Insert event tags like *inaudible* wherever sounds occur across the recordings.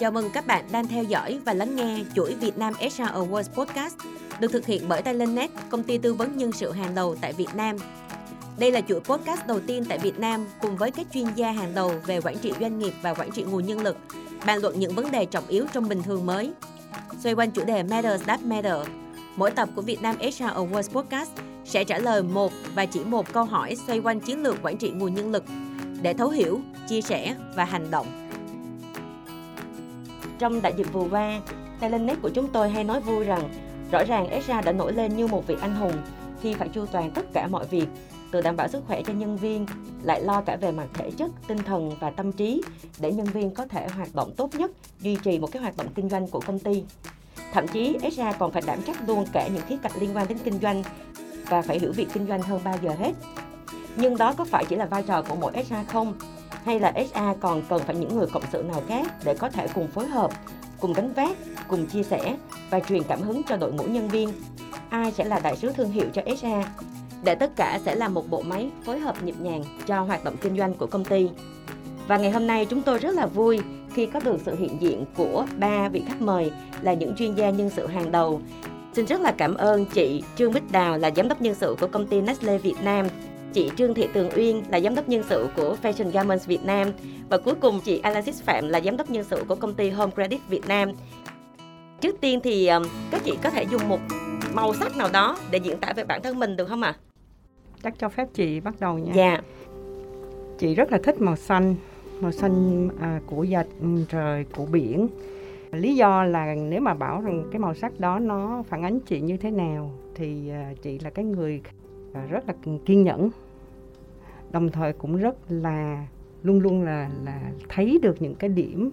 Chào mừng các bạn đang theo dõi và lắng nghe chuỗi Việt Nam HR Awards Podcast được thực hiện bởi Talentnet, công ty tư vấn nhân sự hàng đầu tại Việt Nam. Đây là chuỗi podcast đầu tiên tại Việt Nam cùng với các chuyên gia hàng đầu về quản trị doanh nghiệp và quản trị nguồn nhân lực, bàn luận những vấn đề trọng yếu trong bình thường mới. Xoay quanh chủ đề Matters That Matter, mỗi tập của Việt Nam HR Awards Podcast sẽ trả lời một và chỉ một câu hỏi xoay quanh chiến lược quản trị nguồn nhân lực để thấu hiểu, chia sẻ và hành động. Trong đại dịch vừa qua, Talentnet của chúng tôi hay nói vui rằng rõ ràng Ezra đã nổi lên như một vị anh hùng khi phải chu toàn tất cả mọi việc từ đảm bảo sức khỏe cho nhân viên lại lo cả về mặt thể chất, tinh thần và tâm trí để nhân viên có thể hoạt động tốt nhất, duy trì một cái hoạt động kinh doanh của công ty. Thậm chí Ezra còn phải đảm trách luôn cả những khía cạnh liên quan đến kinh doanh và phải hiểu việc kinh doanh hơn bao giờ hết. Nhưng đó có phải chỉ là vai trò của mỗi SA không? Hay là SA còn cần phải những người cộng sự nào khác để có thể cùng phối hợp, cùng gánh vác, cùng chia sẻ và truyền cảm hứng cho đội ngũ nhân viên? Ai sẽ là đại sứ thương hiệu cho SA Để tất cả sẽ là một bộ máy phối hợp nhịp nhàng cho hoạt động kinh doanh của công ty. Và ngày hôm nay chúng tôi rất là vui khi có được sự hiện diện của ba vị khách mời là những chuyên gia nhân sự hàng đầu. Xin rất là cảm ơn chị Trương Bích Đào là giám đốc nhân sự của công ty Nestle Việt Nam, chị Trương Thị Tường Uyên là giám đốc nhân sự của Fashion Garments Việt Nam và cuối cùng chị Alexis Phạm là giám đốc nhân sự của công ty Home Credit Việt Nam. Trước tiên thì các chị có thể dùng một màu sắc nào đó để diễn tả về bản thân mình được không ạ? À? Chắc cho phép chị bắt đầu nha. Dạ. Chị rất là thích màu xanh, màu xanh à, của dạch trời, của biển. Lý do là nếu mà bảo rằng cái màu sắc đó nó phản ánh chị như thế nào thì à, chị là cái người à, rất là kiên nhẫn. Đồng thời cũng rất là luôn luôn là là thấy được những cái điểm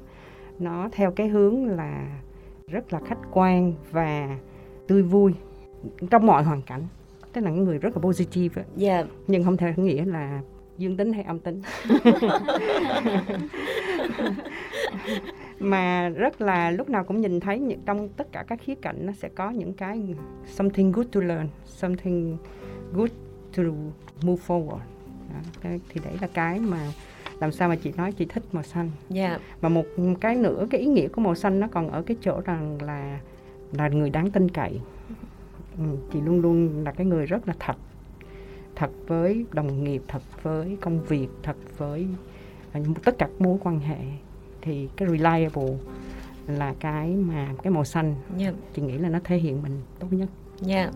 nó theo cái hướng là rất là khách quan và tươi vui trong mọi hoàn cảnh tức là người rất là positive ấy. Dạ. nhưng không thể nghĩa là dương tính hay âm tính *laughs* *laughs* mà rất là lúc nào cũng nhìn thấy những trong tất cả các khía cạnh nó sẽ có những cái something good to learn something good to move forward. Đó, thì đấy là cái mà làm sao mà chị nói chị thích màu xanh. Dạ. và một cái nữa cái ý nghĩa của màu xanh nó còn ở cái chỗ rằng là là người đáng tin cậy. Ừ, chị luôn luôn là cái người rất là thật. Thật với đồng nghiệp thật với công việc thật với à, tất cả mối quan hệ thì cái reliable là cái mà cái màu xanh Dạ. chị nghĩ là nó thể hiện mình tốt nhất Dạ.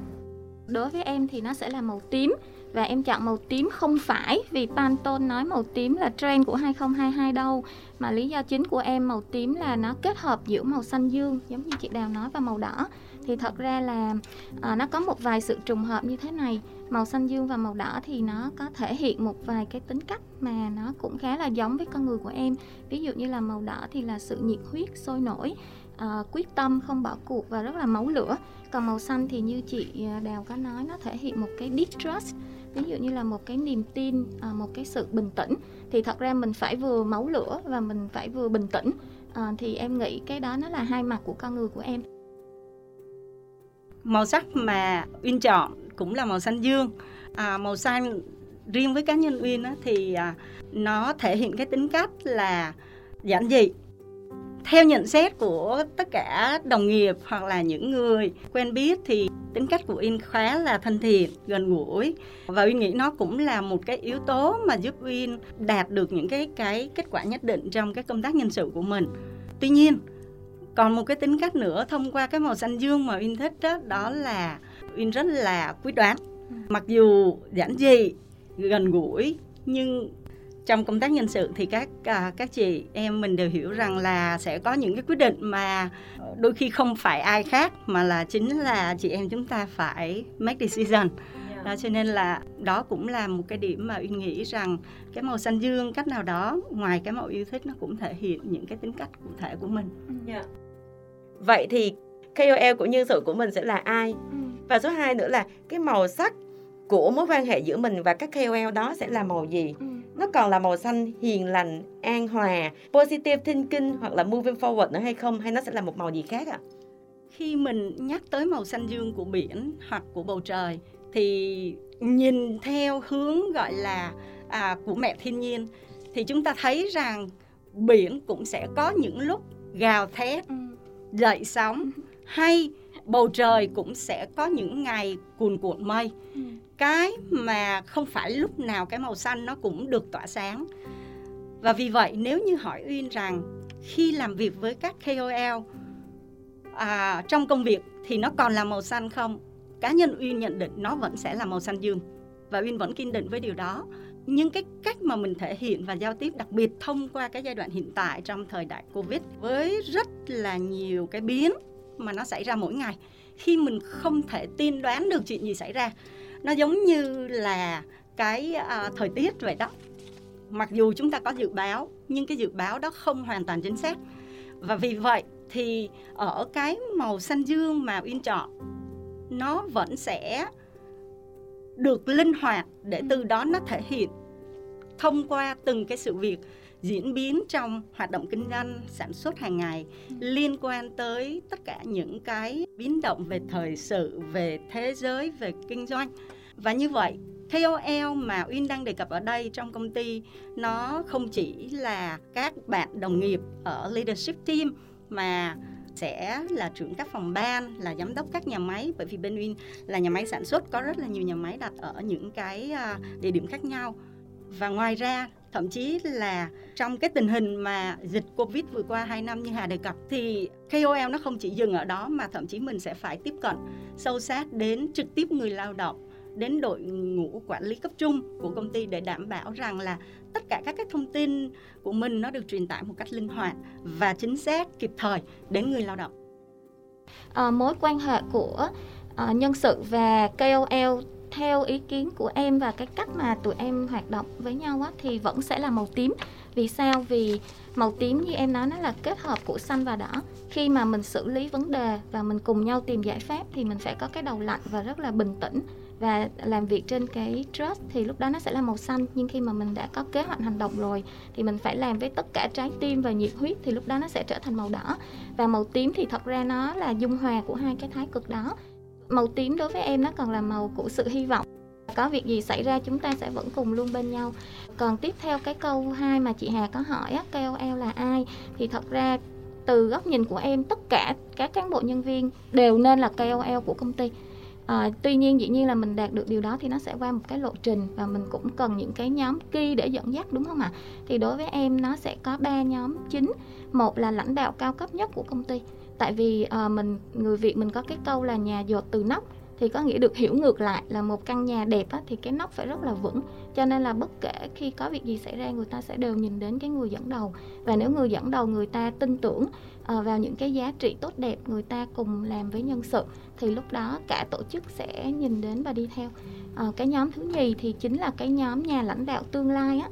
đối với em thì nó sẽ là màu tím và em chọn màu tím không phải vì Pantone nói màu tím là trend của 2022 đâu mà lý do chính của em màu tím là nó kết hợp giữa màu xanh dương giống như chị Đào nói và màu đỏ thì thật ra là à, nó có một vài sự trùng hợp như thế này màu xanh dương và màu đỏ thì nó có thể hiện một vài cái tính cách mà nó cũng khá là giống với con người của em. Ví dụ như là màu đỏ thì là sự nhiệt huyết sôi nổi uh, quyết tâm không bỏ cuộc và rất là máu lửa. Còn màu xanh thì như chị ờ, Đào có nói nó thể hiện một cái distrust ví dụ như là một cái niềm tin uh, một cái sự bình tĩnh. Thì thật ra mình phải vừa máu lửa và mình phải vừa bình tĩnh uh, thì em nghĩ cái đó nó là hai mặt của con người của em. Màu sắc mà Uyên chọn cũng là màu xanh dương. À, màu xanh riêng với cá nhân Uyên á, thì à, nó thể hiện cái tính cách là giản dị. Theo nhận xét của tất cả đồng nghiệp hoặc là những người quen biết thì tính cách của Uyên khá là thân thiện, gần gũi. Và Uyên nghĩ nó cũng là một cái yếu tố mà giúp Uyên đạt được những cái cái kết quả nhất định trong cái công tác nhân sự của mình. Tuy nhiên, còn một cái tính cách nữa thông qua cái màu xanh dương mà Uyên thích đó, đó là Uyên rất là quyết đoán. Mặc dù giản dị, gần gũi nhưng trong công tác nhân sự thì các à, các chị em mình đều hiểu rằng là sẽ có những cái quyết định mà đôi khi không phải ai khác mà là chính là chị em chúng ta phải make decision đó, cho nên là đó cũng là một cái điểm mà uyên nghĩ rằng cái màu xanh dương cách nào đó ngoài cái màu yêu thích nó cũng thể hiện những cái tính cách cụ thể của mình Vậy thì KOL của nhân sự của mình sẽ là ai? Ừ. Và số 2 nữa là cái màu sắc của mối quan hệ giữa mình và các KOL đó sẽ là màu gì? Ừ. Nó còn là màu xanh hiền lành, an hòa, positive thinking hoặc là moving forward nữa hay không? Hay nó sẽ là một màu gì khác ạ? khi mình nhắc tới màu xanh dương của biển hoặc của bầu trời thì nhìn theo hướng gọi là à, của mẹ thiên nhiên thì chúng ta thấy rằng biển cũng sẽ có những lúc gào thét ừ. dậy sóng hay bầu trời cũng sẽ có những ngày cuồn cuộn mây. Ừ. cái mà không phải lúc nào cái màu xanh nó cũng được tỏa sáng. Và vì vậy nếu như hỏi uyên rằng khi làm việc với các KOL à, trong công việc thì nó còn là màu xanh không? Cá nhân uyên nhận định nó vẫn sẽ là màu xanh dương và uyên vẫn kiên định với điều đó. Nhưng cái cách mà mình thể hiện và giao tiếp đặc biệt thông qua cái giai đoạn hiện tại trong thời đại covid với rất là nhiều cái biến mà nó xảy ra mỗi ngày. Khi mình không thể tiên đoán được chuyện gì xảy ra nó giống như là cái à, thời tiết vậy đó. Mặc dù chúng ta có dự báo nhưng cái dự báo đó không hoàn toàn chính xác. Và vì vậy thì ở cái màu xanh dương mà uyên chọn nó vẫn sẽ được linh hoạt để từ đó nó thể hiện thông qua từng cái sự việc diễn biến trong hoạt động kinh doanh, sản xuất hàng ngày liên quan tới tất cả những cái biến động về thời sự, về thế giới, về kinh doanh. Và như vậy KOL mà Uyên đang đề cập ở đây trong công ty, nó không chỉ là các bạn đồng nghiệp ở leadership team mà sẽ là trưởng các phòng ban, là giám đốc các nhà máy. Bởi vì bên Uyên là nhà máy sản xuất, có rất là nhiều nhà máy đặt ở những cái à, địa điểm khác nhau. Và ngoài ra thậm chí là trong cái tình hình mà dịch Covid vừa qua 2 năm như Hà đề cập thì KOL nó không chỉ dừng ở đó mà thậm chí mình sẽ phải tiếp cận sâu sát đến trực tiếp người lao động đến đội ngũ quản lý cấp trung của công ty để đảm bảo rằng là tất cả các cái thông tin của mình nó được truyền tải một cách linh hoạt và chính xác kịp thời đến người lao động. à, mối quan hệ của à, nhân sự và KOL theo ý kiến của em và cái cách mà tụi em hoạt động với nhau á, thì vẫn sẽ là màu tím. Vì sao? Vì màu tím như em nói nó là kết hợp của xanh và đỏ. Khi mà mình xử lý vấn đề và mình cùng nhau tìm giải pháp thì mình phải có cái đầu lạnh và rất là bình tĩnh. Và làm việc trên cái trust thì lúc đó nó sẽ là màu xanh. Nhưng khi mà mình đã có kế hoạch hành động rồi thì mình phải làm với tất cả trái tim và nhiệt huyết thì lúc đó nó sẽ trở thành màu đỏ. Và màu tím thì thật ra nó là dung hòa của hai cái thái cực đó màu tím đối với em nó còn là màu của sự hy vọng có việc gì xảy ra chúng ta sẽ vẫn cùng luôn bên nhau còn tiếp theo cái câu hai mà chị Hà có hỏi á, KOL là ai thì thật ra từ góc nhìn của em tất cả các cán bộ nhân viên đều nên là KOL của công ty À, tuy nhiên dĩ nhiên là mình đạt được điều đó thì nó sẽ qua một cái lộ trình và mình cũng cần những cái nhóm key để dẫn dắt đúng không ạ? Thì đối với em nó sẽ có ba nhóm chính. Một là lãnh đạo cao cấp nhất của công ty. Tại vì uh, mình người Việt mình có cái câu là nhà dột từ nóc thì có nghĩa được hiểu ngược lại là một căn nhà đẹp á, thì cái nóc phải rất là vững. Cho nên là bất kể khi có việc gì xảy ra người ta sẽ đều nhìn đến cái người dẫn đầu. Và nếu người dẫn đầu người ta tin tưởng uh, vào những cái giá trị tốt đẹp người ta cùng làm với nhân sự thì lúc đó cả tổ chức sẽ nhìn đến và đi theo. Uh, cái nhóm thứ nhì thì chính là cái nhóm nhà lãnh đạo tương lai á.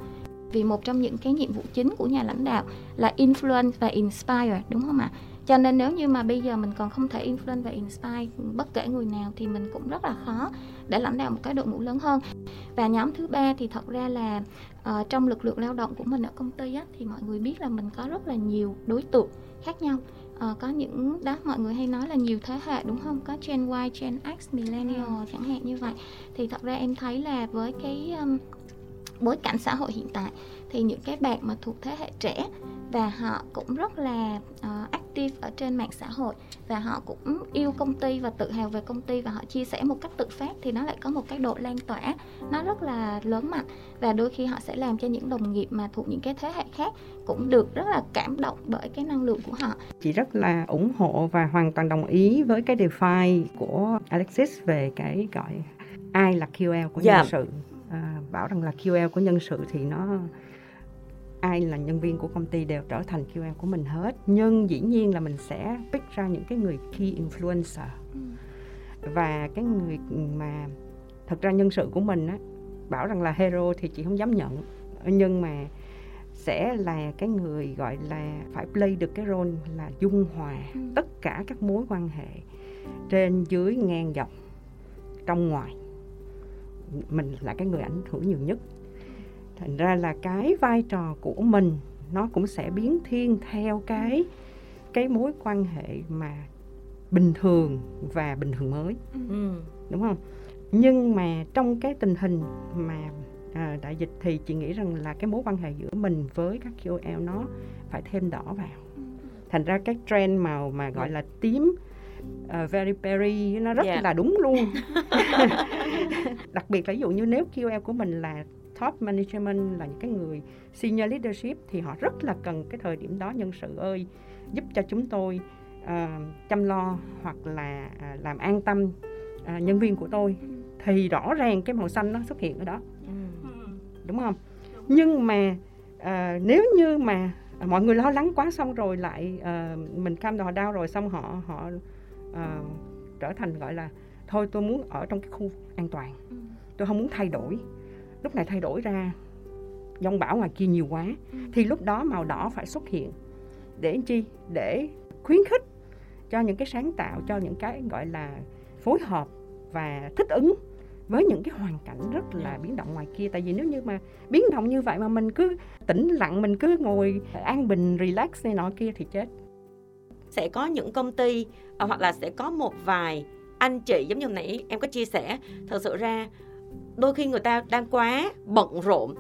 Vì một trong những cái nhiệm vụ chính của nhà lãnh đạo là influence và inspire đúng không ạ? Cho nên nếu như mà bây giờ mình còn không thể influence và inspire bất kể người nào thì mình cũng rất là khó để lãnh đạo một cái đội ngũ lớn hơn. Và nhóm thứ ba thì thật ra là uh, trong lực lượng lao động của mình ở công ty á, thì mọi người biết là mình có rất là nhiều đối tượng khác nhau. Uh, có những đó mọi người hay nói là nhiều thế hệ đúng không? Có Gen Y, Gen X, Millennial ừ. chẳng hạn như vậy. Thì thật ra em thấy là với cái um, bối cảnh xã hội hiện tại thì những cái bạn mà thuộc thế hệ trẻ và họ cũng rất là uh, active ở trên mạng xã hội và họ cũng yêu công ty và tự hào về công ty và họ chia sẻ một cách tự phát thì nó lại có một cái độ lan tỏa nó rất là lớn mạnh và đôi khi họ sẽ làm cho những đồng nghiệp mà thuộc những cái thế hệ khác cũng được rất là cảm động bởi cái năng lượng của họ. Chị rất là ủng hộ và hoàn toàn đồng ý với cái define của Alexis về cái gọi ai là QL của dạ. nhân sự. À, bảo rằng là QL của nhân sự thì nó ai là nhân viên của công ty đều trở thành QL của mình hết. Nhưng dĩ nhiên là mình sẽ pick ra những cái người key influencer. Ừ. và cái người mà thật ra nhân sự của mình á bảo rằng là hero thì chị không dám nhận. Nhưng mà sẽ là cái người gọi là phải play được cái role là dung hòa ừ. tất cả các mối quan hệ trên dưới ngang dọc trong ngoài. Mình là cái người ảnh hưởng nhiều nhất thành ra là cái vai trò của mình nó cũng sẽ biến thiên theo cái cái mối quan hệ mà bình thường và bình thường mới. Ừ. đúng không? Nhưng mà trong cái tình hình mà à, đại dịch thì chị nghĩ rằng là cái mối quan hệ giữa mình với các KOL nó phải thêm đỏ vào. Thành ra cái trend màu mà gọi là tím uh, very berry nó rất Dạ. là đúng luôn. *laughs* Đặc biệt là ví dụ như nếu KOL của mình là top management là những cái người senior leadership thì họ rất là cần cái thời điểm đó nhân sự ơi giúp cho chúng tôi à, chăm lo hoặc là à, làm an tâm à, nhân viên của tôi. Thì rõ ràng cái màu xanh nó xuất hiện ở đó. Ừ. đúng không? Nhưng mà à, nếu như mà mọi người lo lắng quá xong rồi lại à, mình cam đò đau rồi xong họ họ à, trở thành gọi là thôi tôi muốn ở trong cái khu an toàn. Ừ. tôi không muốn thay đổi lúc này thay đổi ra dông bão ngoài kia nhiều quá. Thì lúc đó màu đỏ phải xuất hiện để chi? Để khuyến khích cho những cái sáng tạo cho những cái gọi là phối hợp và thích ứng với những cái hoàn cảnh rất là biến động ngoài kia. Tại vì nếu như mà biến động như vậy mà mình cứ tĩnh lặng mình cứ ngồi an bình relax này nọ kia thì chết. Sẽ có những công ty ờ, hoặc là sẽ có một vài anh chị giống như nãy em có chia sẻ thật sự ra đôi khi người ta đang quá bận rộn.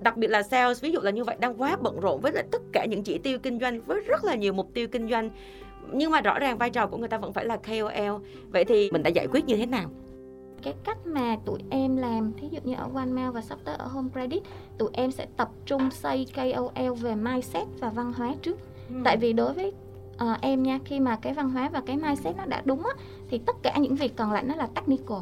Đặc biệt là sales ví dụ là như vậy đang quá bận rộn với lại tất cả những chỉ tiêu kinh doanh với rất là nhiều mục tiêu kinh doanh. Nhưng mà rõ ràng vai trò của người ta vẫn phải là KOL vậy thì mình đã giải quyết như thế nào? Cái cách mà tụi em làm thí dụ như ở One Mail và sắp tới ở Home Credit tụi em sẽ tập trung xây KOL về mindset và văn hóa trước. Tại vì đối với ờ, em nha khi mà cái văn hóa và cái mindset nó đã đúng á thì tất cả những việc còn lại nó là technical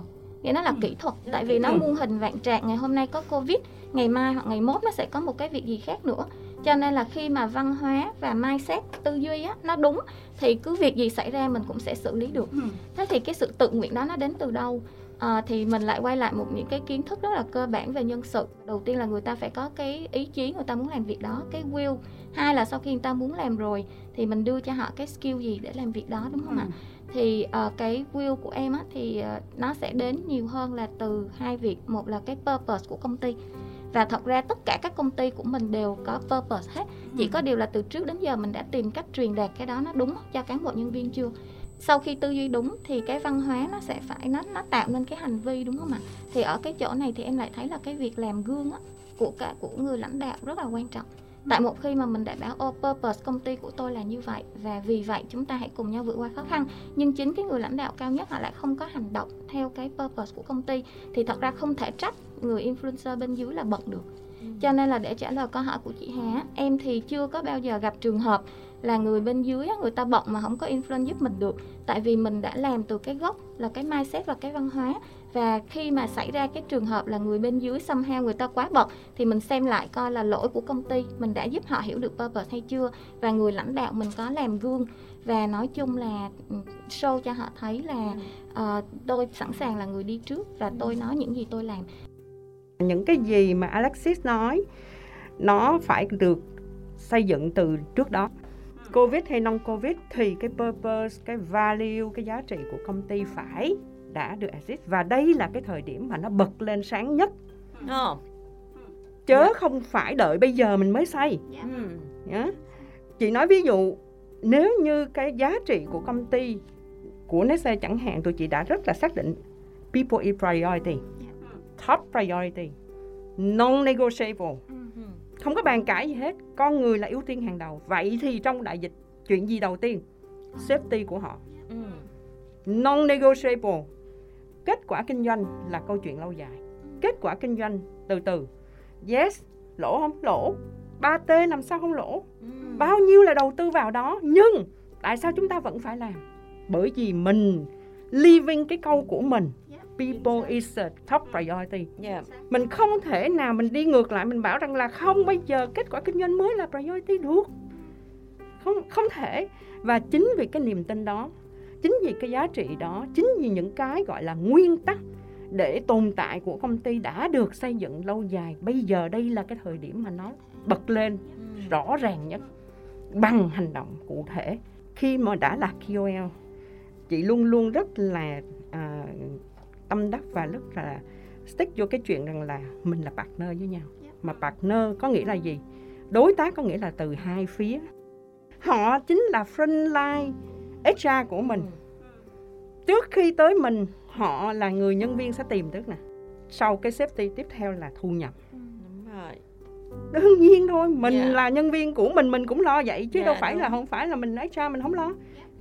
nghĩa nó là kỹ thuật tại vì nó muôn hình vạn trạng. Ngày hôm nay có covid ngày mai hoặc ngày mốt nó sẽ có một cái việc gì khác nữa. Cho nên là khi mà văn hóa và mindset tư duy á nó đúng thì cứ việc gì xảy ra mình cũng sẽ xử lý được. Ừ. thế thì cái sự tự nguyện đó nó đến từ đâu? À, thì mình lại quay lại một những cái kiến thức rất là cơ bản về nhân sự. Đầu tiên là người ta phải có cái ý chí người ta muốn làm việc đó cái will. Hai là sau khi người ta muốn làm rồi thì mình đưa cho họ cái skill gì để làm việc đó đúng không ạ thì ờ, cái will của em á thì ờ, nó sẽ đến nhiều hơn là từ hai việc. Một là cái purpose của công ty. Và thật ra tất cả các công ty của mình đều có purpose hết. Chỉ có điều là từ trước đến giờ mình đã tìm cách truyền đạt cái đó nó đúng cho cán bộ nhân viên chưa? Sau khi tư duy đúng thì cái văn hóa nó sẽ phải nó nó tạo nên cái hành vi đúng không ạ? Thì ở cái chỗ này thì em lại thấy là cái việc làm gương á, của cả của người lãnh đạo rất là quan trọng tại một khi mà mình đã bảo ô purpose công ty của tôi là như vậy và vì vậy chúng ta hãy cùng nhau vượt qua khó khăn. Nhưng chính cái người lãnh đạo cao nhất họ lại không có hành động theo cái purpose của công ty. Thì thật ra không thể trách người influencer bên dưới là bận được. Cho nên là để trả lời câu hỏi của chị Hà em thì chưa có bao giờ gặp trường hợp là người bên dưới người ta bận mà không có influence giúp mình được. Tại vì mình đã làm từ cái gốc là cái mindset và cái văn hóa. Và khi mà xảy ra cái trường hợp là người bên dưới somehow người ta quá bận thì mình xem lại coi là lỗi của công ty mình đã giúp họ hiểu được purpose hay chưa? Và người lãnh đạo mình có làm gương. Và nói chung là ừ, show cho họ thấy là ờ, tôi sẵn sàng là người đi trước và tôi nói những gì tôi làm. Những cái gì mà Alexis nói nó phải được xây dựng từ trước đó Covid hay non Covid thì cái purpose, cái value, cái giá trị của công ty phải đã được exist và đây là cái thời điểm mà nó bật lên sáng nhất. Ờ. chớ không phải đợi bây giờ mình mới xây Ừ. nhá. Chị nói ví dụ nếu như cái giá trị của công ty của Nestle chẳng hạn tụi chị đã rất là xác định people is priority. Top priority. Non-negotiable không có bàn cãi gì hết. Con người là ưu tiên hàng đầu. Vậy thì trong đại dịch chuyện gì đầu tiên? Safety của họ. Ừ. non-negotiable. Kết quả kinh doanh là câu chuyện lâu dài. Kết quả kinh doanh từ từ. Yes lỗ không lỗ? 3T làm sao không lỗ? Ừ. bao nhiêu là đầu tư vào đó? Nhưng tại sao chúng ta vẫn phải làm? Bởi vì mình living cái câu của mình people is a top priority. Dạ. mình không thể nào mình đi ngược lại mình bảo rằng là không bây giờ kết quả kinh doanh mới là priority được. Không không thể. Và chính vì cái niềm tin đó chính vì cái giá trị đó chính vì những cái gọi là nguyên tắc để tồn tại của công ty đã được xây dựng lâu dài bây giờ đây là cái thời điểm mà nó bật lên rõ ràng nhất bằng hành động cụ thể. Khi mà đã là KOL chị luôn luôn rất là à, tâm đắc và rất là stick vô cái chuyện rằng là mình là partner với nhau. Mà partner có nghĩa là gì? Đối tác có nghĩa là từ hai phía. Họ chính là frontline HR của mình. Trước khi tới mình họ là người nhân viên sẽ tìm trước nè. Sau cái safety tiếp theo là thu nhập. Đúng rồi. Đương nhiên thôi mình Dạ. là nhân viên của mình mình cũng lo vậy chứ Dạ, đâu phải là đúng. không phải là mình ra mình không lo.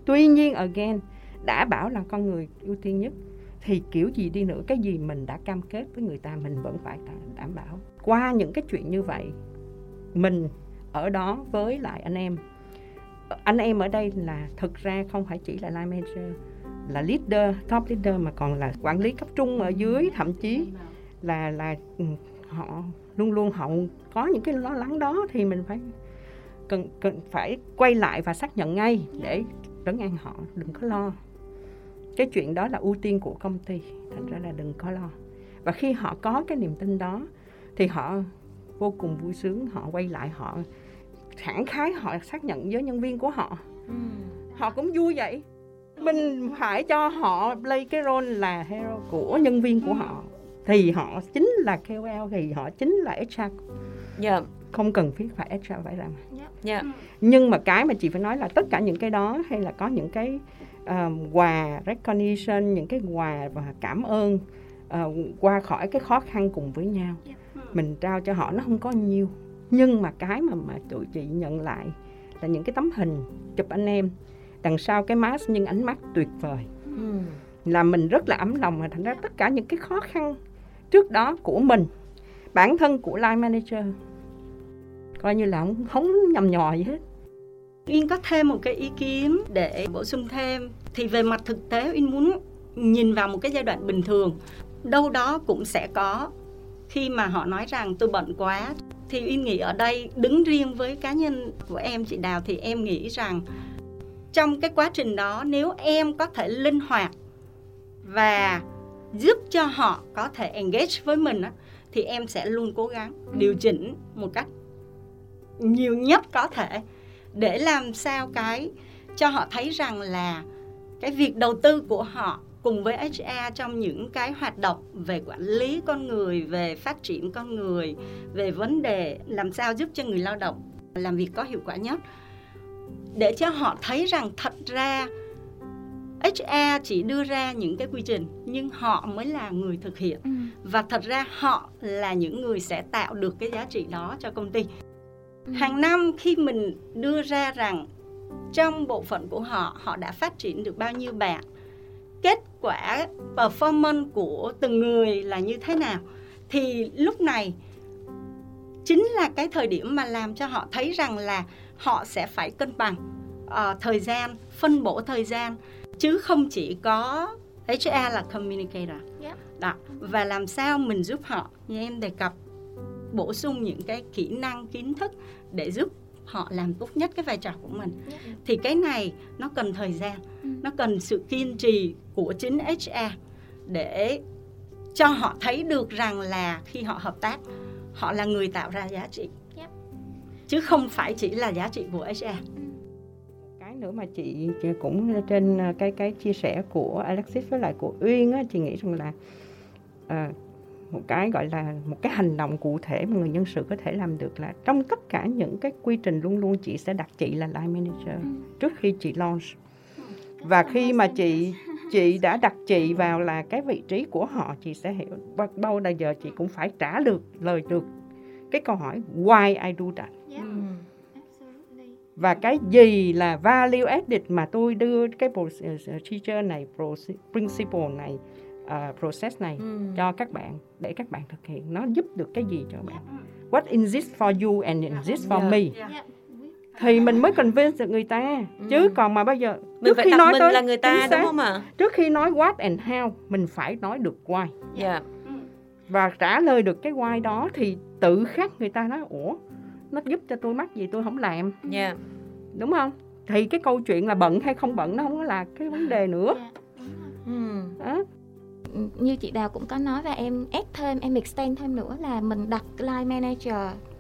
Tuy nhiên again đã bảo là con người ưu tiên nhất thì kiểu gì đi nữa, cái gì mình đã cam kết với người ta, mình vẫn phải đảm bảo. Qua những cái chuyện như vậy, mình ở đó với lại anh em. Anh em ở đây là, thực ra không phải chỉ là line manager, là leader, top leader, mà còn là quản lý cấp trung ở dưới, thậm chí là là ừ, họ luôn luôn họ có những cái lo lắng đó thì mình phải cần cần phải quay lại và xác nhận ngay để trấn an họ, đừng có lo cái chuyện đó là ưu tiên của công ty. Thành ra là đừng có lo. Và khi họ có cái niềm tin đó thì họ vô cùng vui sướng họ quay lại họ khẳng khái họ xác nhận với nhân viên của họ. Họ cũng vui vậy. Mình phải cho họ play cái role là hero của nhân viên của họ. Thì họ chính là KOL thì họ chính là HR dạ. Không cần thiết phải HR phải làm. Dạ. Nhưng mà cái mà chị phải nói là tất cả những cái đó hay là có những cái um, quà recognition những cái quà và cảm ơn uh, qua khỏi cái khó khăn cùng với nhau. Mình trao cho họ nó không có nhiều nhưng mà cái mà mà tụi chị nhận lại là những cái tấm hình chụp anh em đằng sau cái mask nhưng ánh mắt tuyệt vời. Ừ. là mình rất là ấm lòng và thành ra tất cả những cái khó khăn trước đó của mình bản thân của line manager coi như là không, không nhầm nhò gì hết Uyên có thêm một cái ý kiến để bổ sung thêm. Thì về mặt thực tế Uyên muốn nhìn vào một cái giai đoạn bình thường. Đâu đó cũng sẽ có. Khi mà họ nói rằng tôi bận quá, thì Uyên nghĩ ở đây đứng riêng với cá nhân của em, chị Đào, thì em nghĩ rằng trong cái quá trình đó, nếu em có thể linh hoạt và giúp cho họ có thể engage với mình thì em sẽ luôn cố gắng điều chỉnh một cách nhiều nhất có thể để làm sao cái cho họ thấy rằng là cái việc đầu tư của họ cùng với HR trong những cái hoạt động về quản lý con người, về phát triển con người, về vấn đề làm sao giúp cho người lao động làm việc có hiệu quả nhất. Để cho họ thấy rằng thật ra HR chỉ đưa ra những cái quy trình nhưng họ mới là người thực hiện. Ừ. và thật ra họ là những người sẽ tạo được cái giá trị đó cho công ty Ừ. hàng năm khi mình đưa ra rằng trong bộ phận của họ họ đã phát triển được bao nhiêu bạn kết quả performance của từng người là như thế nào thì lúc này chính là cái thời điểm mà làm cho họ thấy rằng là họ sẽ phải cân bằng ờ, thời gian phân bổ thời gian chứ không chỉ có HR là communicator Yep. đó và làm sao mình giúp họ như em đề cập bổ sung những cái kỹ năng kiến thức để giúp họ làm tốt nhất cái vai trò của mình Yep. thì cái này nó cần thời gian Ừ. nó cần sự kiên trì của chính HR để cho họ thấy được rằng là khi họ hợp tác họ là người tạo ra giá trị chứ không phải chỉ là giá trị của HR cái nữa mà chị, chị cũng trên ờ, cái cái chia sẻ của Alexis với lại của Uyên á, chị nghĩ rằng là ờ, một cái gọi là một cái hành động cụ thể mà người nhân sự có thể làm được là trong tất cả những cái quy trình luôn luôn chị sẽ đặt chị là line manager Ừ. trước khi chị launch và khi mà chị *laughs* chị đã đặt chị vào là cái vị trí của họ chị sẽ hiểu bao- bao giờ giờ chị cũng phải trả được lời được cái câu hỏi why I do that. Ừ. Absolutely. và cái gì là value added mà tôi đưa cái procedure này proce- principle này uh, process này Ừ. cho các bạn để các bạn thực hiện. Nó giúp được cái gì cho bạn? What exists for you and exists for Yeah. me? Yep. thì mình mới convince được người ta. Chứ Ừ. còn mà bây giờ mình trước phải khi nói mình tới là người ta xác, đúng không ạ? Trước khi nói what and how mình phải nói được why. Dạ. Và trả lời được cái why đó thì tự khắc người ta nói ủa nó giúp cho tôi mắc gì tôi không làm? Dạ. Đúng không? Thì cái câu chuyện là bận hay không bận nó không có là cái vấn đề nữa. Dạ, rồi. ừ. đó. Ừ, như chị Đào cũng có nói và em add thêm em extend thêm nữa là mình đặt line manager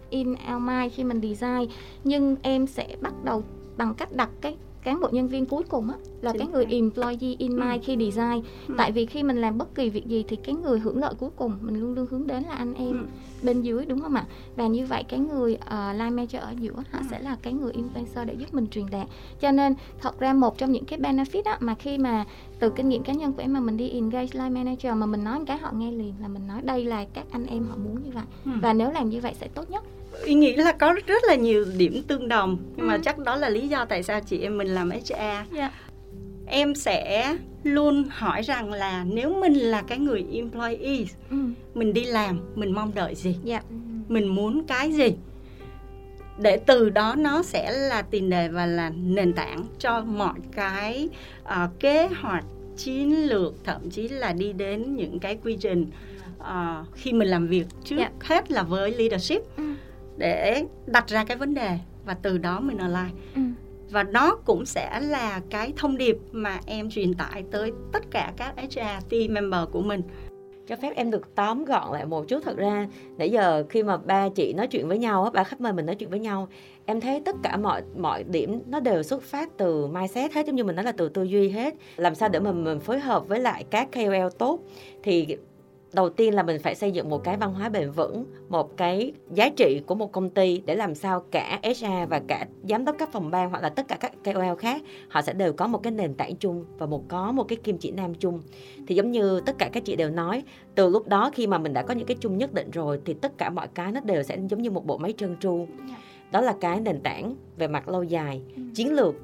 in our mind khi mình design nhưng em sẽ bắt đầu bằng cách đặt cái cán bộ nhân viên cuối cùng á là Chính cái người employee in Ừ. mind khi design Ừ. tại vì khi mình làm bất kỳ việc gì thì cái người hưởng lợi cuối cùng mình luôn luôn hướng đến là anh em Ừ. bên dưới đúng không ạ và như vậy cái người uh, line manager ở giữa họ Ừ. sẽ là cái người influencer để giúp mình truyền đạt cho nên thật ra một trong những cái benefit á, mà khi mà từ kinh nghiệm cá nhân của em mà mình đi engage line manager mà mình nói một cái họ nghe liền là mình nói đây là các anh em họ muốn như vậy Ừ. và nếu làm như vậy sẽ tốt nhất Ý nghĩ là có rất là nhiều điểm tương đồng nhưng mà Ừ. chắc đó là lý do tại sao chị em mình làm HR Dạ. em sẽ luôn hỏi rằng là nếu mình là cái người employee ừ. mình đi làm mình mong đợi gì dạ mình muốn cái gì để từ đó nó sẽ là tiền đề và là nền tảng cho mọi cái ờ, kế hoạch chiến lược thậm chí là đi đến những cái quy trình ờ, khi mình làm việc trước Dạ. hết là với leadership Ừ. để đặt ra cái vấn đề và từ đó mình align Ừ và nó cũng sẽ là cái thông điệp mà em truyền tải tới tất cả các HR team member của mình. Cho phép em được tóm gọn lại một chút. Thật ra nãy giờ khi mà ba chị nói chuyện với nhau á, ba khách mời mình nói chuyện với nhau em thấy tất cả mọi mọi điểm nó đều xuất phát từ mindset hết giống như mình nói là từ tư duy hết. Làm sao để mà mình phối hợp với lại các KOL tốt? Thì đầu tiên là mình phải xây dựng một cái văn hóa bền vững một cái giá trị của một công ty để làm sao cả HR và cả giám đốc các phòng ban hoặc là tất cả các KOL khác họ sẽ đều có một cái nền tảng chung và một có một cái kim chỉ nam chung thì giống như tất cả các chị đều nói từ lúc đó khi mà mình đã có những cái chung nhất định rồi thì tất cả mọi cái nó đều sẽ giống như một bộ máy trơn tru Dạ. đó là cái nền tảng về mặt lâu dài Ừ. chiến lược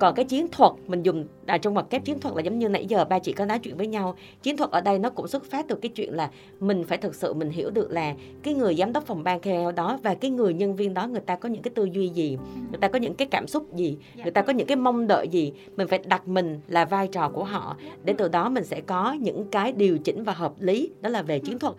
còn cái chiến thuật mình dùng à, trong mặt kép chiến thuật là giống như nãy giờ ba chị có nói chuyện với nhau. Chiến thuật ở đây nó cũng xuất phát từ cái chuyện là mình phải thực sự mình hiểu được là cái người giám đốc phòng ban KOL đó và cái người nhân viên đó người ta có những cái tư duy gì người ta có những cái cảm xúc gì Dạ. người ta có những cái mong đợi gì. Mình phải đặt mình là vai trò của họ. Để từ đó mình sẽ có những cái điều chỉnh và hợp lý đó là về chiến thuật.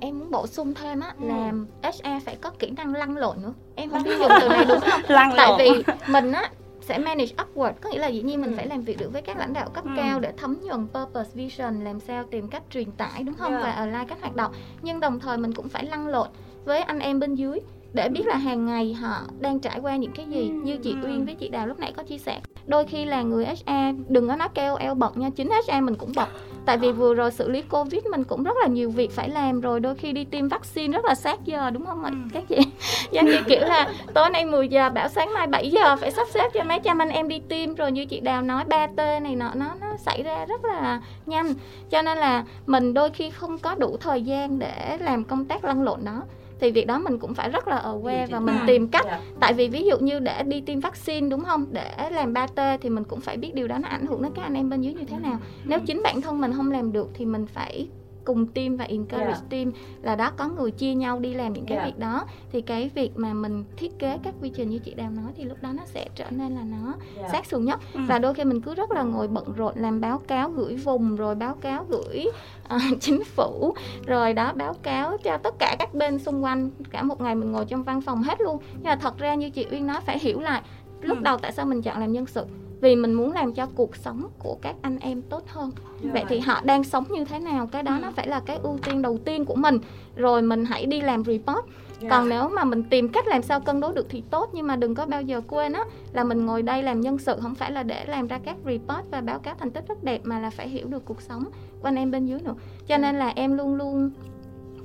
Em muốn bổ sung thêm á Ừ. là HR phải có kỹ năng lăn lộn nữa. Em không *laughs* biết dùng từ này đúng không? Lăn tại lộn. vì mình á sẽ manage upward có nghĩa là dĩ nhiên mình Ừ. phải làm việc được với các lãnh đạo cấp Ừ. cao để thấm nhuần purpose vision làm sao tìm cách truyền tải đúng không Yeah. và align các hoạt động nhưng đồng thời mình cũng phải lăn lộn với anh em bên dưới để biết là hàng ngày họ đang trải qua những cái gì Ừ. như chị Ừ. Uyên với chị Đào lúc nãy có chia sẻ đôi khi là người HR đừng có nói KOL bận nha chính HR mình cũng bận tại vì vừa rồi xử lý Covid mình cũng rất là nhiều việc phải làm rồi đôi khi đi tiêm vaccine rất là sát giờ đúng không ạ? Ừ. các chị? *laughs* Giống như kiểu là tối nay 10 giờ bảo sáng mai 7 giờ phải sắp xếp cho mấy trăm anh em đi tiêm rồi như chị Đào nói 3T này nọ nó nó xảy ra rất là nhanh. Cho nên là mình đôi khi không có đủ thời gian để làm công tác lăn lộn đó thì việc đó mình cũng phải rất là aware và mình Ừ. tìm cách Dạ. tại vì ví dụ như để đi tiêm vaccine đúng không để làm 3T thì mình cũng phải biết điều đó nó ảnh hưởng đến các anh em bên dưới như thế nào nếu chính bản thân mình không làm được thì mình phải cùng team và encourage Yeah. team là đó có người chia nhau đi làm những cái Yeah. việc đó thì cái việc mà mình thiết kế các quy trình như chị Đào nói thì lúc đó nó sẽ trở nên là nó sát sườn nhất Ừ. và đôi khi mình cứ rất là ngồi bận rộn làm báo cáo gửi vùng rồi báo cáo gửi ờ, *laughs* chính phủ rồi đó báo cáo cho tất cả các bên xung quanh cả một ngày mình ngồi trong văn phòng hết luôn nhưng mà thật ra như chị Uyên nói phải hiểu lại lúc Ừ. đầu tại sao mình chọn làm nhân sự vì mình muốn làm cho cuộc sống của các anh em tốt hơn. Vậy thì họ đang sống như thế nào? Cái đó Ừ. nó phải là cái ưu tiên đầu tiên của mình. Rồi mình hãy đi làm report. Còn nếu mà mình tìm cách làm sao cân đối được thì tốt nhưng mà đừng có bao giờ quên á là mình ngồi đây làm nhân sự không phải là để làm ra các report và báo cáo thành tích rất đẹp mà là phải hiểu được cuộc sống của anh em bên dưới nữa. Cho nên là em luôn luôn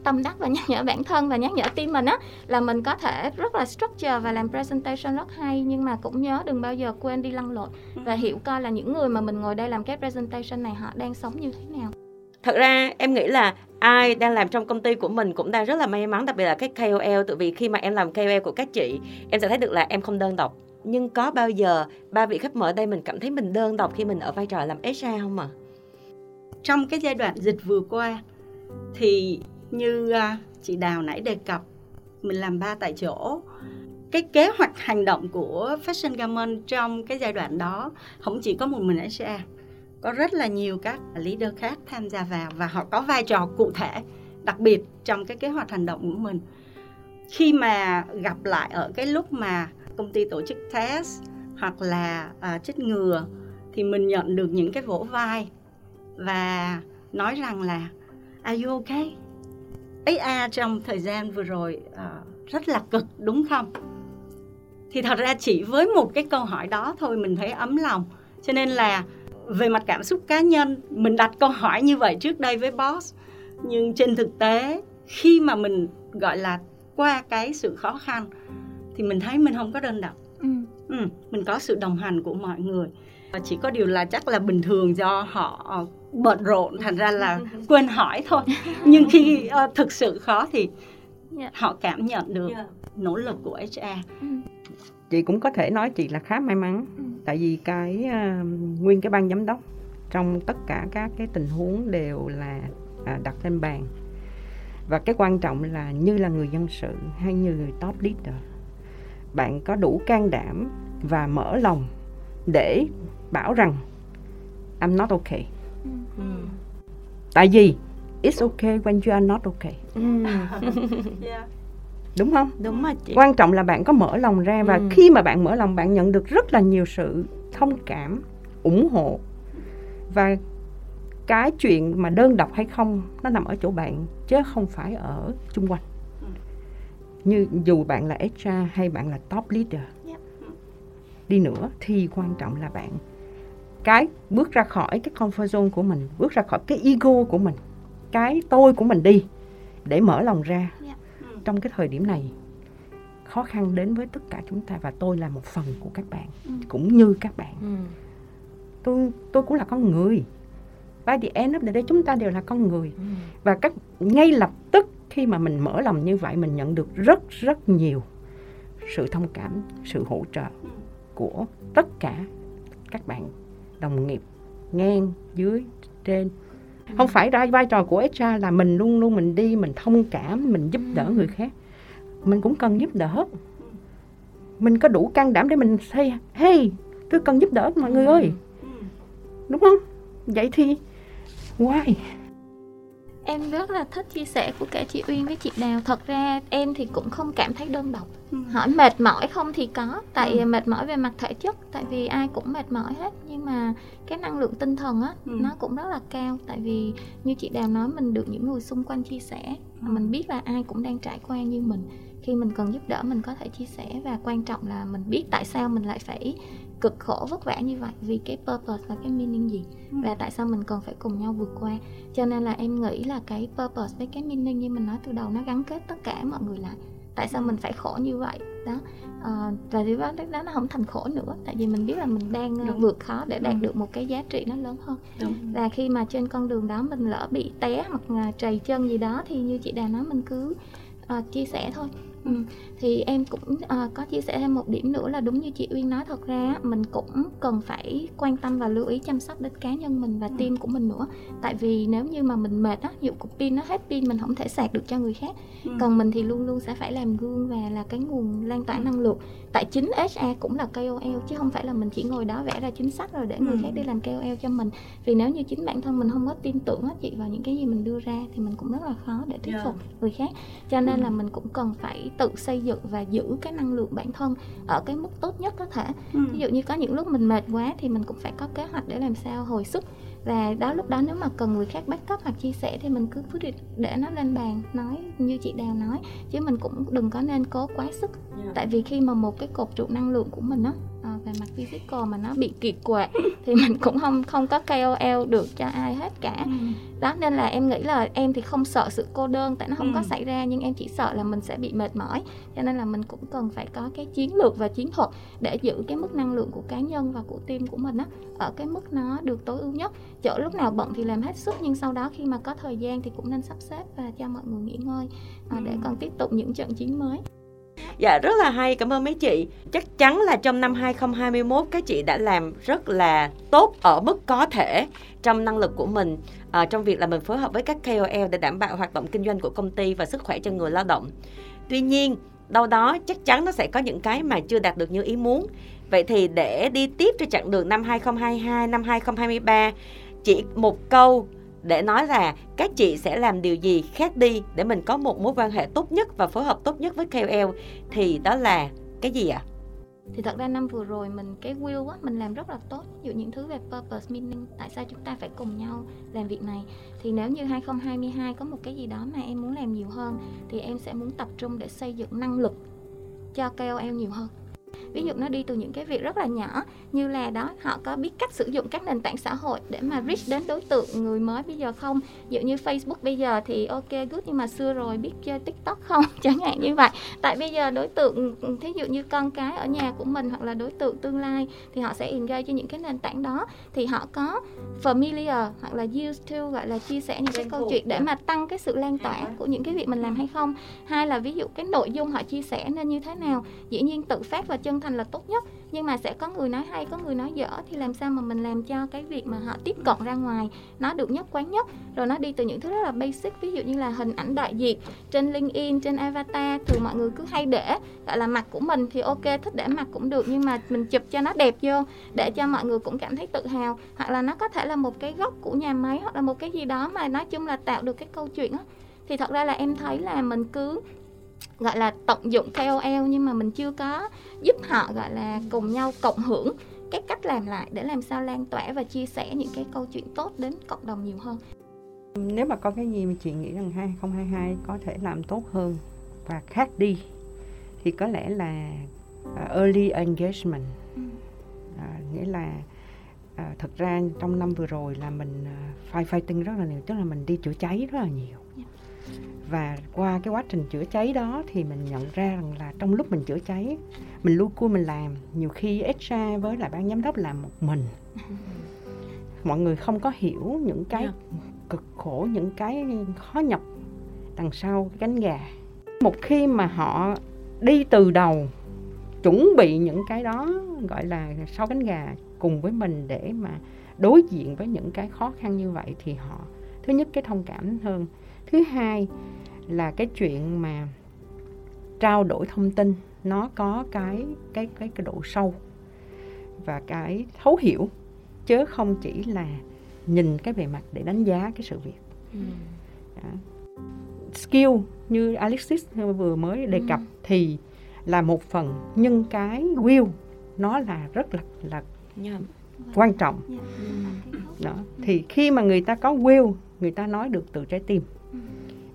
tâm đắc và *laughs* nhắc nhở bản thân và nhắc nhở team mình á là mình có thể rất là structure và làm presentation rất hay nhưng mà cũng nhớ đừng bao giờ quên đi lăn lộn và hiểu coi là những người mà mình ngồi đây làm cái presentation này họ đang sống như thế nào thật ra em nghĩ là ai đang làm trong công ty của mình cũng đang rất là may mắn đặc biệt là các KOL tại vì khi mà em làm KOL của các chị em sẽ thấy được là em không đơn độc nhưng có bao giờ ba vị khách mời đây mình cảm thấy mình đơn độc khi mình ở vai trò làm HR không ạ? À? trong cái giai đoạn dịch vừa qua thì như à, chị Đào nãy đề cập mình làm ba tại chỗ cái kế hoạch hành động của Fashion Garment trong cái giai đoạn đó không chỉ có một mình SCA có rất là nhiều các leader khác tham gia vào và họ có vai trò cụ thể đặc biệt trong cái kế hoạch hành động của mình khi mà gặp lại ở cái lúc mà công ty tổ chức test hoặc là à, chích ngừa thì mình nhận được những cái vỗ vai và nói rằng là are you okay? HR trong thời gian vừa rồi uh, rất là cực đúng không? thì thật ra chỉ với một cái câu hỏi đó thôi mình thấy ấm lòng cho nên là về mặt cảm xúc cá nhân mình đặt câu hỏi như vậy trước đây với boss nhưng trên thực tế khi mà mình gọi là qua cái sự khó khăn thì mình thấy mình không có đơn độc ừ. Ừ, mình có sự đồng hành của mọi người chỉ có điều là chắc là bình thường do họ bận rộn thành ra là quên hỏi thôi nhưng khi uh, thực sự khó thì yeah. Dạ. họ cảm nhận được yeah. nỗ lực của HR ừ. chị cũng có thể nói chị là khá may mắn ừ. tại vì cái uh, nguyên cái ban giám đốc trong tất cả các cái tình huống đều là uh, đặt lên bàn và cái quan trọng là như là người dân sự hay như người top leader bạn có đủ can đảm và mở lòng để bảo rằng I'm not okay. Ừ. Tại vì it's okay when you are not okay. Ừ. *laughs* yeah. Đúng không? Đúng mà chị. Quan trọng là bạn có mở lòng ra và ừ. khi mà bạn mở lòng bạn nhận được rất là nhiều sự thông cảm, ủng hộ và cái chuyện mà đơn độc hay không nó nằm ở chỗ bạn chứ không phải ở chung quanh ừ. như dù bạn là HR hay bạn là top leader đi nữa thì quan trọng là bạn cái bước ra khỏi cái comfort zone của mình bước ra khỏi cái ego của mình cái tôi của mình đi để mở lòng ra yeah. trong cái thời điểm này khó khăn đến với tất cả chúng ta và tôi là một phần của các bạn ừ. cũng như các bạn ừ. tôi tôi cũng là con người by the end of the day chúng ta đều là con người ừ. và các ngay lập tức khi mà mình mở lòng như vậy mình nhận được rất rất nhiều sự thông cảm sự hỗ trợ của tất cả các bạn đồng nghiệp ngang dưới trên. Không phải ra vai trò của HR là mình luôn luôn mình đi mình thông cảm mình giúp đỡ người khác. Mình cũng cần giúp đỡ. Mình có đủ can đảm để mình say hey tôi cần giúp đỡ mọi người ơi. Đúng không? Vậy thì why em rất là thích chia sẻ của cả chị Uyên với chị Đào thật ra em thì cũng không cảm thấy đơn độc ừ. hỏi mệt mỏi không thì có tại ừ. mệt mỏi về mặt thể chất tại vì ai cũng mệt mỏi hết nhưng mà cái năng lượng tinh thần á ừ. nó cũng rất là cao tại vì như chị Đào nói mình được những người xung quanh chia sẻ ừ. mình biết là ai cũng đang trải qua như mình khi mình cần giúp đỡ mình có thể chia sẻ và quan trọng là mình biết tại sao mình lại phải cực khổ vất vả như vậy vì cái purpose và cái meaning gì ừ. và tại sao mình cần phải cùng nhau vượt qua cho nên là em nghĩ là cái purpose với cái meaning như mình nói từ đầu nó gắn kết tất cả mọi người lại tại sao mình phải khổ như vậy đó à, và điều đó, đó nó không thành khổ nữa tại vì mình biết là mình đang ờ, Đúng. vượt khó để đạt ừ. được một cái giá trị nó lớn hơn Đúng. và khi mà trên con đường đó mình lỡ bị té hoặc trầy chân gì đó thì như chị đà nói mình cứ uh, chia sẻ thôi Ừ. thì em cũng uh, có chia sẻ thêm một điểm nữa là đúng như chị Uyên nói thật ra mình cũng cần phải quan tâm và lưu ý chăm sóc đến cá nhân mình và ừ. team của mình nữa tại vì nếu như mà mình mệt á dụ cục pin nó hết pin mình không thể sạc được cho người khác ừ. còn mình thì luôn luôn sẽ phải làm gương và là cái nguồn lan tỏa ừ. năng lượng tại chính HR cũng là KOL chứ không phải là mình chỉ ngồi đó vẽ ra chính sách rồi để người ừ. khác đi làm KOL cho mình vì nếu như chính bản thân mình không có tin tưởng á chị vào những cái gì mình đưa ra thì mình cũng rất là khó để thuyết yeah. phục người khác cho nên ừ. là mình cũng cần phải tự xây dựng và giữ cái năng lượng bản thân ở cái mức tốt nhất có thể ừ. ví dụ như có những lúc mình mệt quá thì mình cũng phải có kế hoạch để làm sao hồi sức và đó lúc đó nếu mà cần người khác backup hoặc chia sẻ thì mình cứ quyết định để nó lên bàn nói như chị đào nói chứ mình cũng đừng có nên cố quá sức yeah. tại vì khi mà một cái cột trụ năng lượng của mình á à, về mặt physical mà nó bị kiệt quệ thì mình cũng không không có KOL được cho ai hết cả ừ. đó nên là em nghĩ là em thì không sợ sự cô đơn tại nó không ừ. có xảy ra nhưng em chỉ sợ là mình sẽ bị mệt mỏi cho nên là mình cũng cần phải có cái chiến lược và chiến thuật để giữ cái mức năng lượng của cá nhân và của team của mình á ở cái mức nó được tối ưu nhất chỗ lúc nào bận thì làm hết sức nhưng sau đó khi mà có thời gian thì cũng nên sắp xếp và cho mọi người nghỉ ngơi à, để ừ. còn tiếp tục những trận chiến mới Dạ rất là hay, cảm ơn mấy chị. Chắc chắn là trong năm 2021 các chị đã làm rất là tốt ở mức có thể trong năng lực của mình à, trong việc là mình phối hợp với các KOL để đảm bảo hoạt động kinh doanh của công ty và sức khỏe cho người lao động. Tuy nhiên, đâu đó chắc chắn nó sẽ có những cái mà chưa đạt được như ý muốn. Vậy thì để đi tiếp cho chặng đường năm 2022, năm 2023, chỉ một câu để nói là các chị sẽ làm điều gì khác đi để mình có một mối quan hệ tốt nhất và phối hợp tốt nhất với KOL thì đó là cái gì ạ? À? thì thật ra năm vừa rồi mình, cái will á, mình làm rất là tốt ví dụ những thứ về purpose, meaning, tại sao chúng ta phải cùng nhau làm việc này thì nếu như 2022 có một cái gì đó mà em muốn làm nhiều hơn, thì em sẽ muốn tập trung để xây dựng năng lực cho KOL nhiều hơn ví dụ nó đi từ những cái việc rất là nhỏ như là đó họ có biết cách sử dụng các nền tảng xã hội để mà reach đến đối tượng người mới bây giờ không? Ví dụ như Facebook bây giờ thì ok good nhưng mà xưa rồi biết chơi TikTok không? *laughs* Chẳng hạn như vậy. Tại bây giờ đối tượng thí dụ như con cái ở nhà của mình hoặc là đối tượng tương lai thì họ sẽ engage trên những cái nền tảng đó. Thì họ có familiar hoặc là used to gọi là chia sẻ những cái câu chuyện để mà tăng cái sự lan tỏa của những cái việc mình làm hay không? Hai là ví dụ cái nội dung họ chia sẻ nên như thế nào? Dĩ nhiên tự phát và chân thành là tốt nhất. Nhưng mà sẽ có người nói hay, có người nói dở, thì làm sao mà mình làm cho cái việc mà họ tiếp cận ra ngoài nó được nhất quán nhất? Rồi nó đi từ những thứ rất là basic, ví dụ như là hình ảnh đại diện trên linkedin, trên avatar, thường mọi người cứ hay để, gọi là, mặt của mình thì ok, thích để mặt cũng được, nhưng mà mình chụp cho nó đẹp vô, để cho mọi người cũng cảm thấy tự hào. Hoặc là nó có thể là một cái góc của nhà máy, hoặc là một cái gì đó mà nói chung là tạo được cái câu chuyện á. Thì thật ra là em thấy là mình cứ gọi là tận dụng KOL nhưng mà mình chưa có giúp họ gọi là cùng nhau cộng hưởng cái cách làm lại để làm sao lan tỏa và chia sẻ những cái câu chuyện tốt đến cộng đồng nhiều hơn. Nếu mà có cái gì mà chị nghĩ rằng 2022 có thể làm tốt hơn và khác đi thì có lẽ là uh, early engagement. Ừ. À, nghĩa là à, thật ra trong năm vừa rồi là mình uh, fight fighting rất là nhiều tức là mình đi chữa cháy rất là nhiều và qua cái quá trình chữa cháy đó thì mình nhận ra rằng là trong lúc mình chữa cháy mình lưu cua mình làm nhiều khi HR với lại ban giám đốc làm một mình *laughs* mọi người không có hiểu những cái. Dạ. cực khổ những cái khó nhọc đằng sau cái cánh gà một khi mà họ đi từ đầu chuẩn bị những cái đó gọi là sau cánh gà cùng với mình để mà đối diện với những cái khó khăn như vậy thì họ thứ nhất cái thông cảm hơn thứ hai là cái chuyện mà trao đổi thông tin nó có cái cái cái cái độ sâu và cái thấu hiểu chứ không chỉ là nhìn cái bề mặt để đánh giá cái sự việc ừ. skill như Alexis vừa mới đề cập ừ. thì là một phần nhưng cái will nó là rất là là yeah. quan trọng yeah. đó thì khi mà người ta có will người ta nói được từ trái tim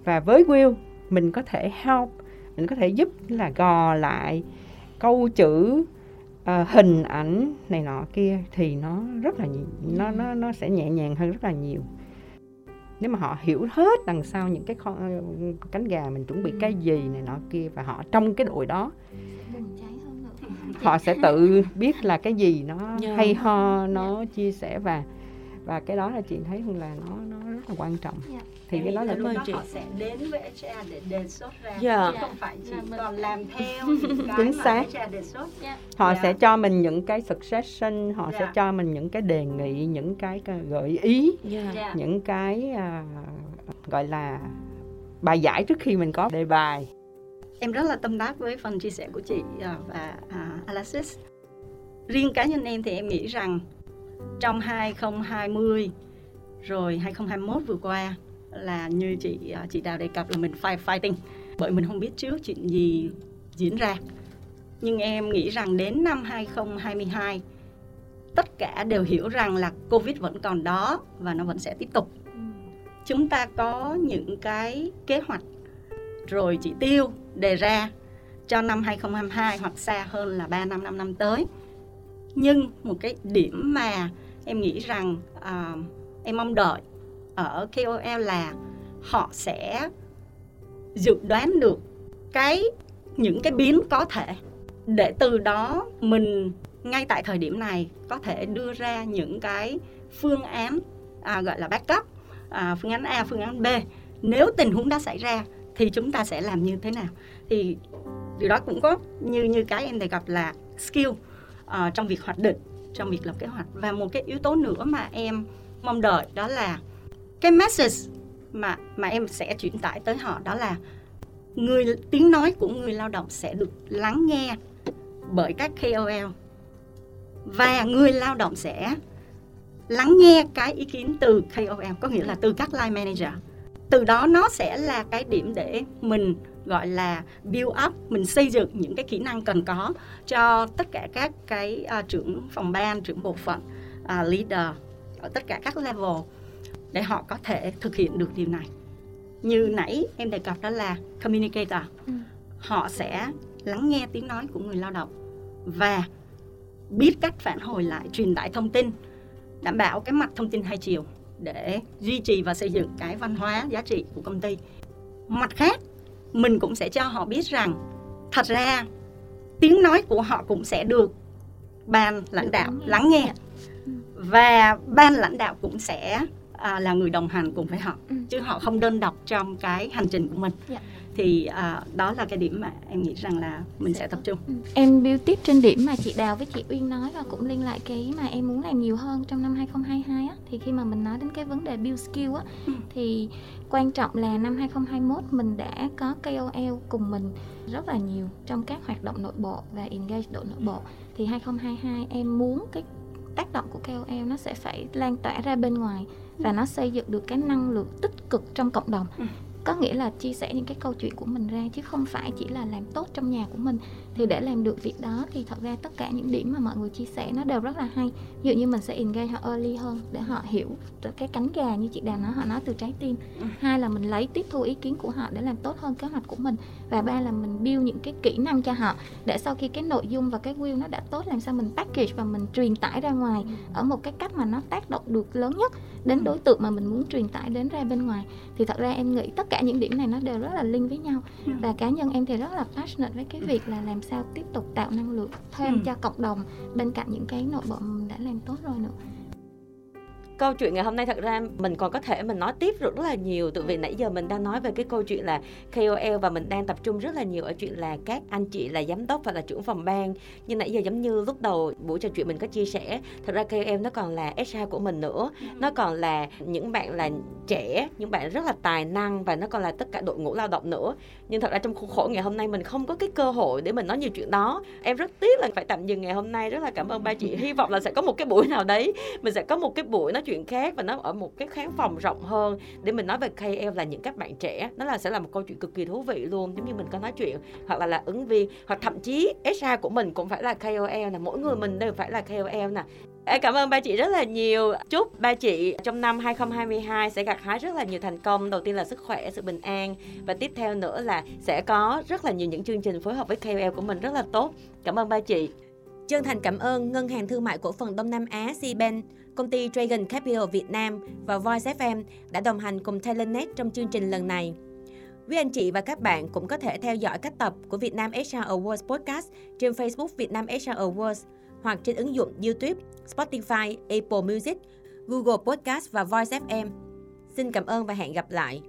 và với Will mình có thể help mình có thể giúp là gò lại câu chữ uh, hình ảnh này nọ kia thì nó rất là nó nó nó sẽ nhẹ nhàng hơn rất là nhiều. Nếu mà họ hiểu hết đằng sau những cái con, cánh gà mình chuẩn bị cái gì này nọ kia và họ trong cái đội đó họ sẽ tự biết là cái gì nó hay ho nó chia sẻ và và cái đó là chị thấy là nó nó rất là quan trọng yeah thì cái đó là lúc đó chị. họ sẽ đến với HR để đề xuất ra yeah. Dạ. chứ không phải chỉ yeah. còn làm theo *laughs* cái chính xác HR đề xuất yeah. họ yeah. sẽ cho mình những cái suggestion họ yeah. sẽ cho mình những cái đề nghị những cái gợi ý yeah. Yeah. những cái uh, gọi là bài giải trước khi mình có đề bài em rất là tâm đắc với phần chia sẻ của chị à, và uh, Alexis riêng cá nhân em thì em nghĩ rằng trong 2020 rồi 2021 vừa qua là như chị à, chị Đào đề cập là mình fight fighting bởi mình không biết trước chuyện gì diễn ra nhưng em nghĩ rằng đến năm 2022 tất cả đều hiểu rằng là Covid vẫn còn đó và nó vẫn sẽ tiếp tục. Chúng ta có những cái kế hoạch rồi chỉ tiêu đề ra cho năm 2022 hoặc xa hơn là 3 năm 5 năm tới. Nhưng một cái điểm mà em nghĩ rằng uh, em mong đợi ở KOL là họ sẽ dự đoán được cái những cái biến có thể để từ đó mình ngay tại thời điểm này có thể đưa ra những cái phương án à, gọi là backup à, phương án A phương án B. Nếu tình huống đã xảy ra thì chúng ta sẽ làm như thế nào? Thì điều đó cũng có như như cái em đề cập là skill uh, trong việc hoạch định trong việc lập kế hoạch. Và một cái yếu tố nữa mà em mong đợi đó là cái message mà mà em sẽ truyền tải tới họ đó là người tiếng nói của người lao động sẽ được lắng nghe bởi các KOL và người lao động sẽ lắng nghe cái ý kiến từ KOL có nghĩa là từ các line manager từ đó nó sẽ là cái điểm để mình gọi là build up mình xây dựng những cái kỹ năng cần có cho tất cả các cái uh, trưởng phòng ban trưởng bộ phận uh, leader ở tất cả các level để họ có thể thực hiện được điều này. Như nãy em đề cập đó là communicator. Ừ. họ sẽ lắng nghe tiếng nói của người lao động và biết cách phản hồi lại truyền tải thông tin đảm bảo cái mặt thông tin hai chiều để duy trì và xây dựng cái văn hóa giá trị của công ty mặt khác mình cũng sẽ cho họ biết rằng thật ra tiếng nói của họ cũng sẽ được ban lãnh đạo lắng nghe dạ. và ban lãnh đạo cũng sẽ à, là người đồng hành cùng với họ ừ. chứ họ không đơn độc trong cái hành trình của mình yeah. Thì à, đó là cái điểm mà em nghĩ rằng là mình sẽ tập trung. Ừ. em build tiếp trên điểm mà chị Đào với chị Uyên nói và cũng liên lại cái mà em muốn làm nhiều hơn trong năm 2022 á. Thì khi mà mình nói đến cái vấn đề build skill á ừ. thì quan trọng là năm 2021 mình đã có KOL cùng mình rất là nhiều trong các hoạt động nội bộ và engage đội nội bộ. Thì 2022 em muốn cái tác động của KOL nó sẽ phải lan tỏa ra bên ngoài và nó xây dựng được cái năng lượng tích cực trong cộng đồng. Ừ có nghĩa là chia sẻ những cái câu chuyện của mình ra chứ không phải chỉ là làm tốt trong nhà của mình. Thì để làm được việc đó thì thật ra tất cả những điểm mà mọi người chia sẻ nó đều rất là hay. Ví dụ như mình sẽ engage họ early hơn để họ hiểu cái cánh gà như chị đàn nói họ nói từ trái tim. Ừ. hai là mình lấy tiếp thu ý kiến của họ để làm tốt hơn kế hoạch của mình. Và ba là mình build những cái kỹ năng cho họ để sau khi cái nội dung và cái will nó đã tốt làm sao mình package và mình truyền tải ra ngoài ừ. ở một cái cách mà nó tác động được lớn nhất đến đối tượng mà mình muốn truyền tải đến ra bên ngoài thì thật ra em nghĩ tất cả những điểm này nó đều rất là linh với nhau. Ừ. và cá nhân em thì rất là passionate với cái việc là làm sao tiếp tục tạo năng lượng thêm ừ. cho cộng đồng bên cạnh những cái nội bộ mình đã làm tốt rồi nữa. Câu chuyện ngày hôm nay thật ra mình còn có thể mình nói tiếp rất là nhiều. Từ vì nãy giờ mình đang nói về cái câu chuyện là KOL và mình đang tập trung rất là nhiều ở chuyện là các anh chị là giám đốc và là trưởng phòng ban. Nhưng nãy giờ giống như lúc đầu buổi trò chuyện mình có chia sẻ thật ra KOL nó còn là HR của mình nữa. Nó còn là những bạn là trẻ, những bạn rất là tài năng và nó còn là tất cả đội ngũ lao động nữa. Nhưng thật ra trong khuôn khổ ngày hôm nay mình không có cái cơ hội để mình nói nhiều chuyện đó. Em rất tiếc là phải tạm dừng ngày hôm nay. Rất là cảm ơn ba chị. Hy vọng là sẽ có một cái buổi nào đấy, mình sẽ có một cái buổi nói chuyện khác và nó ở một cái khán phòng rộng hơn để mình nói về KL là những các bạn trẻ. Nó là sẽ là một câu chuyện cực kỳ thú vị luôn, giống như mình có nói chuyện. Hoặc là là ứng viên, hoặc thậm chí HR của mình cũng phải là KOL nè, mỗi người mình đều phải là KOL nè. Cảm ơn ba chị rất là nhiều. Chúc ba chị trong năm 2022 sẽ gặt hái rất là nhiều thành công. Đầu tiên là sức khỏe, sự bình an và tiếp theo nữa là sẽ có rất là nhiều những chương trình phối hợp với KOL của mình rất là tốt. Cảm ơn ba chị. Chân thành cảm ơn Ngân hàng Thương mại Cổ phần Đông Nam Á Cbank, công ty Dragon Capital Việt Nam và Voice FM đã đồng hành cùng Talentnet trong chương trình lần này. Quý anh chị và các bạn cũng có thể theo dõi các tập của Việt Nam HR Awards Podcast trên Facebook Việt Nam HR Awards hoặc trên ứng dụng YouTube, Spotify, Apple Music, Google Podcast và Voice FM. Xin cảm ơn và hẹn gặp lại.